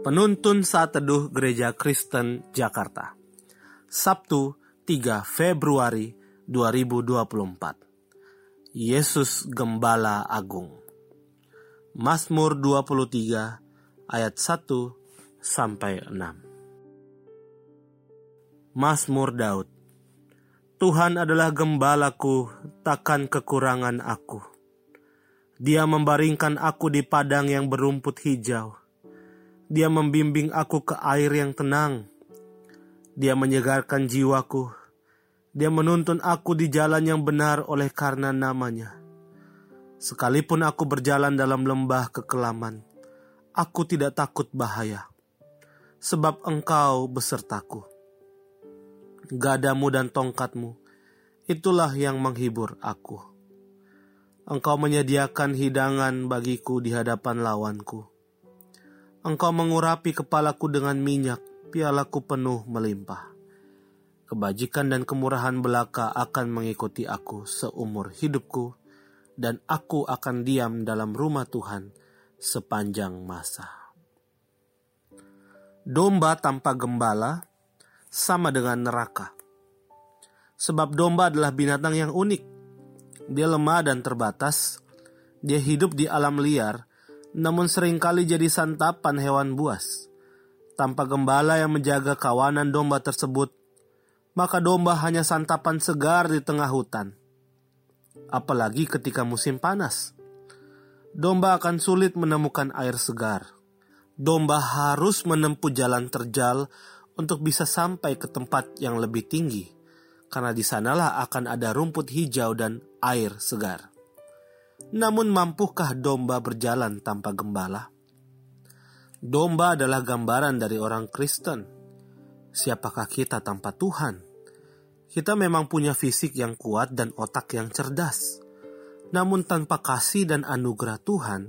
Penuntun Saat Teduh Gereja Kristen Jakarta. Sabtu 3 Februari 2024 Yesus Gembala Agung. Mazmur 23 ayat 1 sampai 6 Mazmur Daud. Tuhan adalah gembalaku, takkan kekurangan aku. Dia membaringkan aku di padang yang berumput hijau. Dia membimbing aku ke air yang tenang. Dia menyegarkan jiwaku. Dia menuntun aku di jalan yang benar oleh karena namanya. Sekalipun aku berjalan dalam lembah kekelaman, aku tidak takut bahaya. Sebab engkau besertaku. Gadamu dan tongkatmu, itulah yang menghibur aku. Engkau menyediakan hidangan bagiku di hadapan lawanku. Engkau mengurapi kepalaku dengan minyak, pialaku penuh melimpah. Kebajikan dan kemurahan belaka akan mengikuti aku seumur hidupku, dan aku akan diam dalam rumah Tuhan sepanjang masa. Domba tanpa gembala sama dengan neraka. Sebab domba adalah binatang yang unik, dia lemah dan terbatas. Dia hidup di alam liar, namun sering kali jadi santapan hewan buas. Tanpa gembala yang menjaga kawanan domba tersebut, maka domba hanya santapan segar di tengah hutan. Apalagi ketika musim panas. Domba akan sulit menemukan air segar. Domba harus menempuh jalan terjal untuk bisa sampai ke tempat yang lebih tinggi karena di sanalah akan ada rumput hijau dan air segar. Namun mampukah domba berjalan tanpa gembala? Domba adalah gambaran dari orang Kristen. Siapakah kita tanpa Tuhan? Kita memang punya fisik yang kuat dan otak yang cerdas. Namun tanpa kasih dan anugerah Tuhan,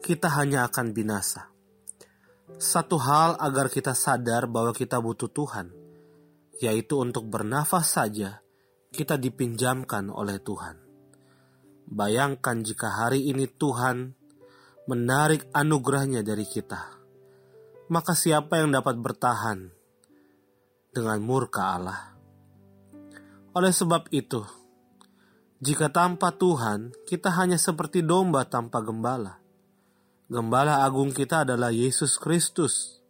kita hanya akan binasa. Satu hal agar kita sadar bahwa kita butuh Tuhan – yaitu untuk bernafas saja, kita dipinjamkan oleh Tuhan. Bayangkan jika hari ini Tuhan menarik anugerahnya dari kita, maka siapa yang dapat bertahan dengan murka Allah? Oleh sebab itu, jika tanpa Tuhan, kita hanya seperti domba tanpa gembala. Gembala agung kita adalah Yesus Kristus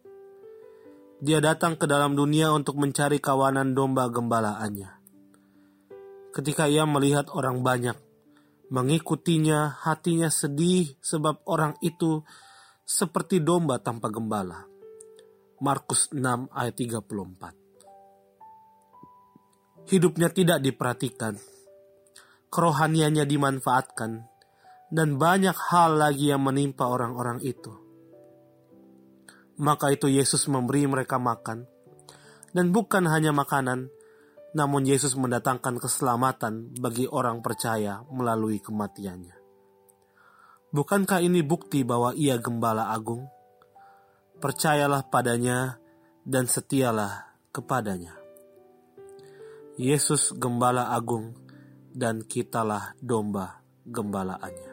dia datang ke dalam dunia untuk mencari kawanan domba gembalaannya. Ketika ia melihat orang banyak mengikutinya, hatinya sedih sebab orang itu seperti domba tanpa gembala. Markus 6 ayat 34. Hidupnya tidak diperhatikan, kerohaniannya dimanfaatkan, dan banyak hal lagi yang menimpa orang-orang itu maka itu Yesus memberi mereka makan. Dan bukan hanya makanan, namun Yesus mendatangkan keselamatan bagi orang percaya melalui kematiannya. Bukankah ini bukti bahwa ia gembala agung? Percayalah padanya dan setialah kepadanya. Yesus gembala agung dan kitalah domba gembalaannya.